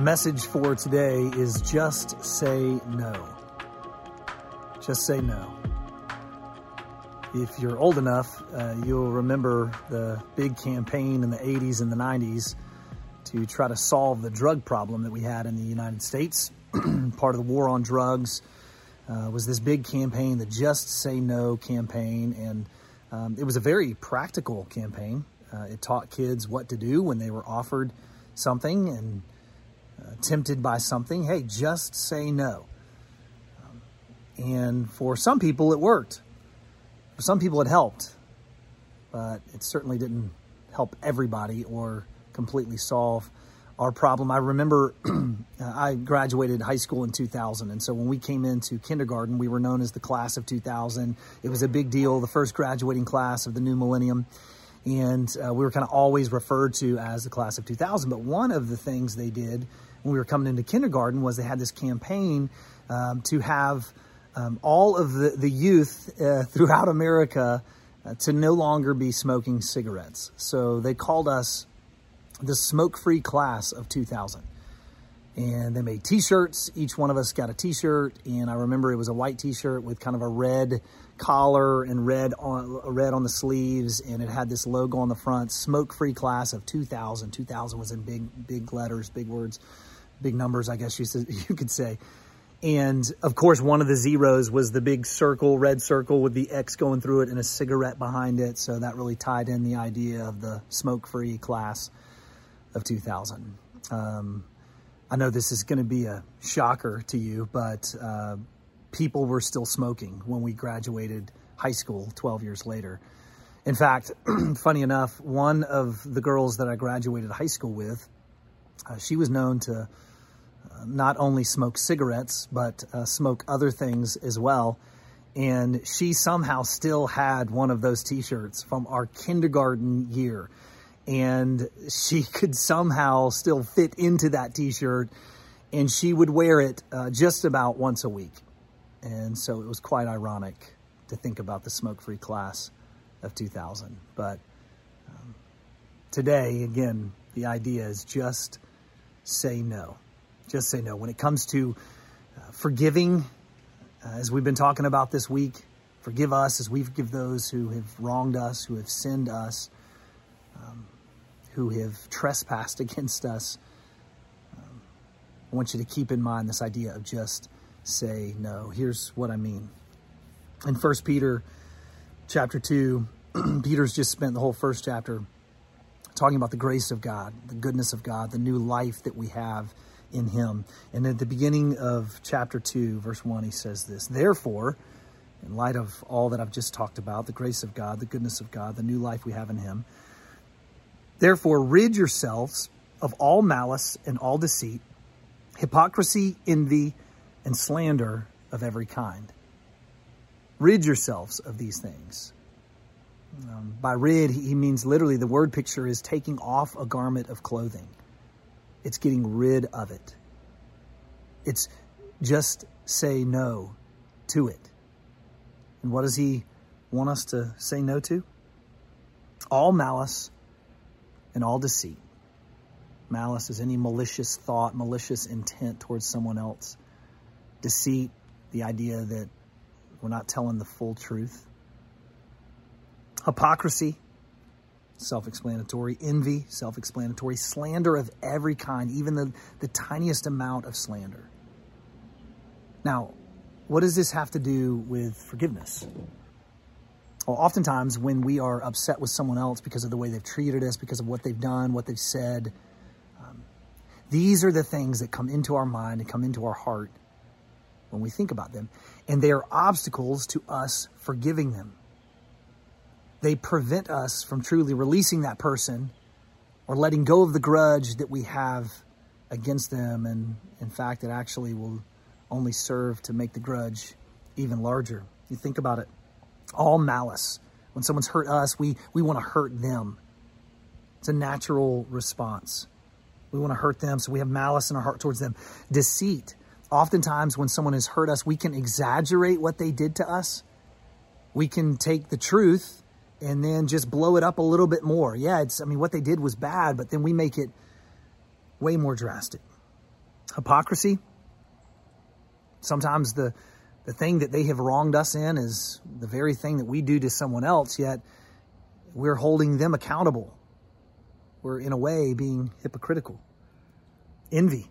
The message for today is just say no. Just say no. If you're old enough, uh, you'll remember the big campaign in the 80s and the 90s to try to solve the drug problem that we had in the United States. Part of the war on drugs uh, was this big campaign, the Just Say No campaign, and um, it was a very practical campaign. Uh, it taught kids what to do when they were offered something and uh, tempted by something, hey, just say no. Um, and for some people, it worked. For some people, it helped, but it certainly didn't help everybody or completely solve our problem. I remember I graduated high school in 2000, and so when we came into kindergarten, we were known as the class of 2000. It was a big deal, the first graduating class of the new millennium and uh, we were kind of always referred to as the class of 2000. But one of the things they did when we were coming into kindergarten was they had this campaign um, to have um, all of the, the youth uh, throughout America uh, to no longer be smoking cigarettes. So they called us the smoke free class of 2000. And they made t shirts. Each one of us got a t shirt. And I remember it was a white t shirt with kind of a red collar and red on red on the sleeves and it had this logo on the front smoke free class of 2000 2000 was in big big letters big words big numbers i guess you, you could say and of course one of the zeros was the big circle red circle with the x going through it and a cigarette behind it so that really tied in the idea of the smoke free class of 2000 um, i know this is going to be a shocker to you but uh, people were still smoking when we graduated high school 12 years later. In fact, funny enough, one of the girls that I graduated high school with, uh, she was known to uh, not only smoke cigarettes, but uh, smoke other things as well. And she somehow still had one of those t shirts from our kindergarten year. And she could somehow still fit into that t shirt, and she would wear it uh, just about once a week. And so it was quite ironic to think about the smoke free class of 2000. But um, today, again, the idea is just say no. Just say no. When it comes to uh, forgiving, uh, as we've been talking about this week, forgive us as we forgive those who have wronged us, who have sinned us, um, who have trespassed against us. Um, I want you to keep in mind this idea of just say no. Here's what I mean. In First Peter chapter 2, Peter's just spent the whole first chapter talking about the grace of God, the goodness of God, the new life that we have in him. And at the beginning of chapter 2, verse 1, he says this, Therefore, in light of all that I've just talked about, the grace of God, the goodness of God, the new life we have in him, therefore rid yourselves of all malice and all deceit, hypocrisy, envy, and slander of every kind. Rid yourselves of these things. Um, by rid, he means literally the word picture is taking off a garment of clothing. It's getting rid of it. It's just say no to it. And what does he want us to say no to? All malice and all deceit. Malice is any malicious thought, malicious intent towards someone else deceit, the idea that we're not telling the full truth. Hypocrisy, self explanatory. Envy, self explanatory. Slander of every kind, even the, the tiniest amount of slander. Now, what does this have to do with forgiveness? Well, oftentimes when we are upset with someone else because of the way they've treated us, because of what they've done, what they've said, um, These are the things that come into our mind and come into our heart when we think about them. And they are obstacles to us forgiving them. They prevent us from truly releasing that person or letting go of the grudge that we have against them. And in fact, it actually will only serve to make the grudge even larger. You think about it all malice. When someone's hurt us, we, we want to hurt them. It's a natural response. We want to hurt them, so we have malice in our heart towards them. Deceit. Oftentimes, when someone has hurt us, we can exaggerate what they did to us. We can take the truth and then just blow it up a little bit more. Yeah, it's, I mean, what they did was bad, but then we make it way more drastic. Hypocrisy. Sometimes the, the thing that they have wronged us in is the very thing that we do to someone else, yet we're holding them accountable we're in a way being hypocritical. Envy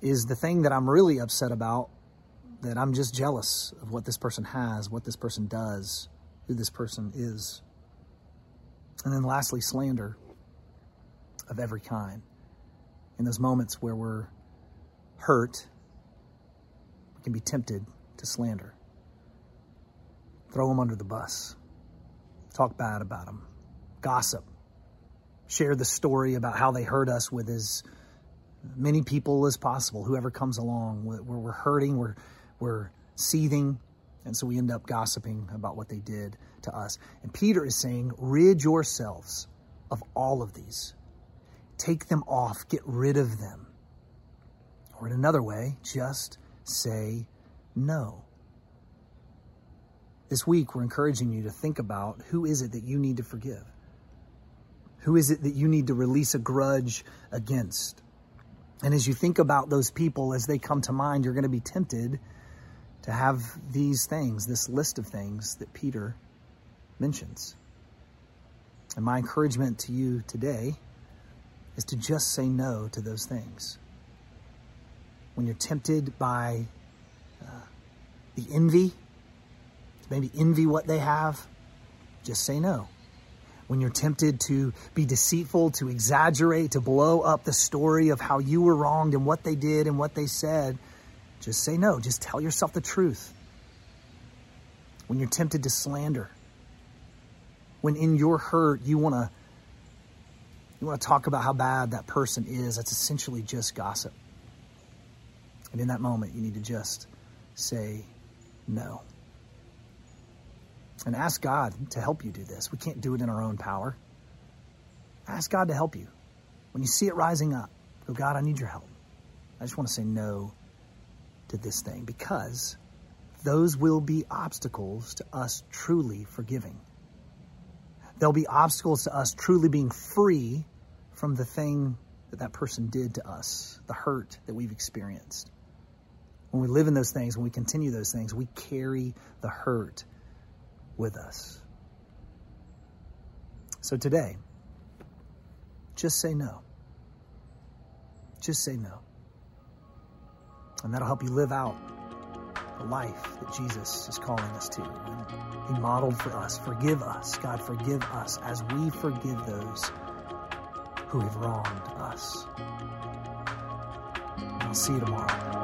is the thing that I'm really upset about, that I'm just jealous of what this person has, what this person does, who this person is. And then lastly, slander of every kind. In those moments where we're hurt, can be tempted to slander. Throw them under the bus. Talk bad about them. Gossip share the story about how they hurt us with as many people as possible, whoever comes along. Where we're hurting, we're, we're seething, and so we end up gossiping about what they did to us. And Peter is saying, rid yourselves of all of these. Take them off, get rid of them. Or in another way, just say no. This week, we're encouraging you to think about who is it that you need to forgive? Who is it that you need to release a grudge against? And as you think about those people as they come to mind, you're going to be tempted to have these things, this list of things that Peter mentions. And my encouragement to you today is to just say no to those things. When you're tempted by uh, the envy, maybe envy what they have, just say no when you're tempted to be deceitful, to exaggerate, to blow up the story of how you were wronged and what they did and what they said, just say no. Just tell yourself the truth. When you're tempted to slander, when in your hurt you want to you want to talk about how bad that person is, that's essentially just gossip. And in that moment, you need to just say no and ask God to help you do this. We can't do it in our own power. Ask God to help you. When you see it rising up, go, God, I need your help. I just want to say no to this thing because those will be obstacles to us truly forgiving. There'll be obstacles to us truly being free from the thing that that person did to us, the hurt that we've experienced. When we live in those things, when we continue those things, we carry the hurt with us. So today, just say no. Just say no. And that'll help you live out the life that Jesus is calling us to. He modeled for us. Forgive us. God, forgive us as we forgive those who have wronged us. I'll see you tomorrow.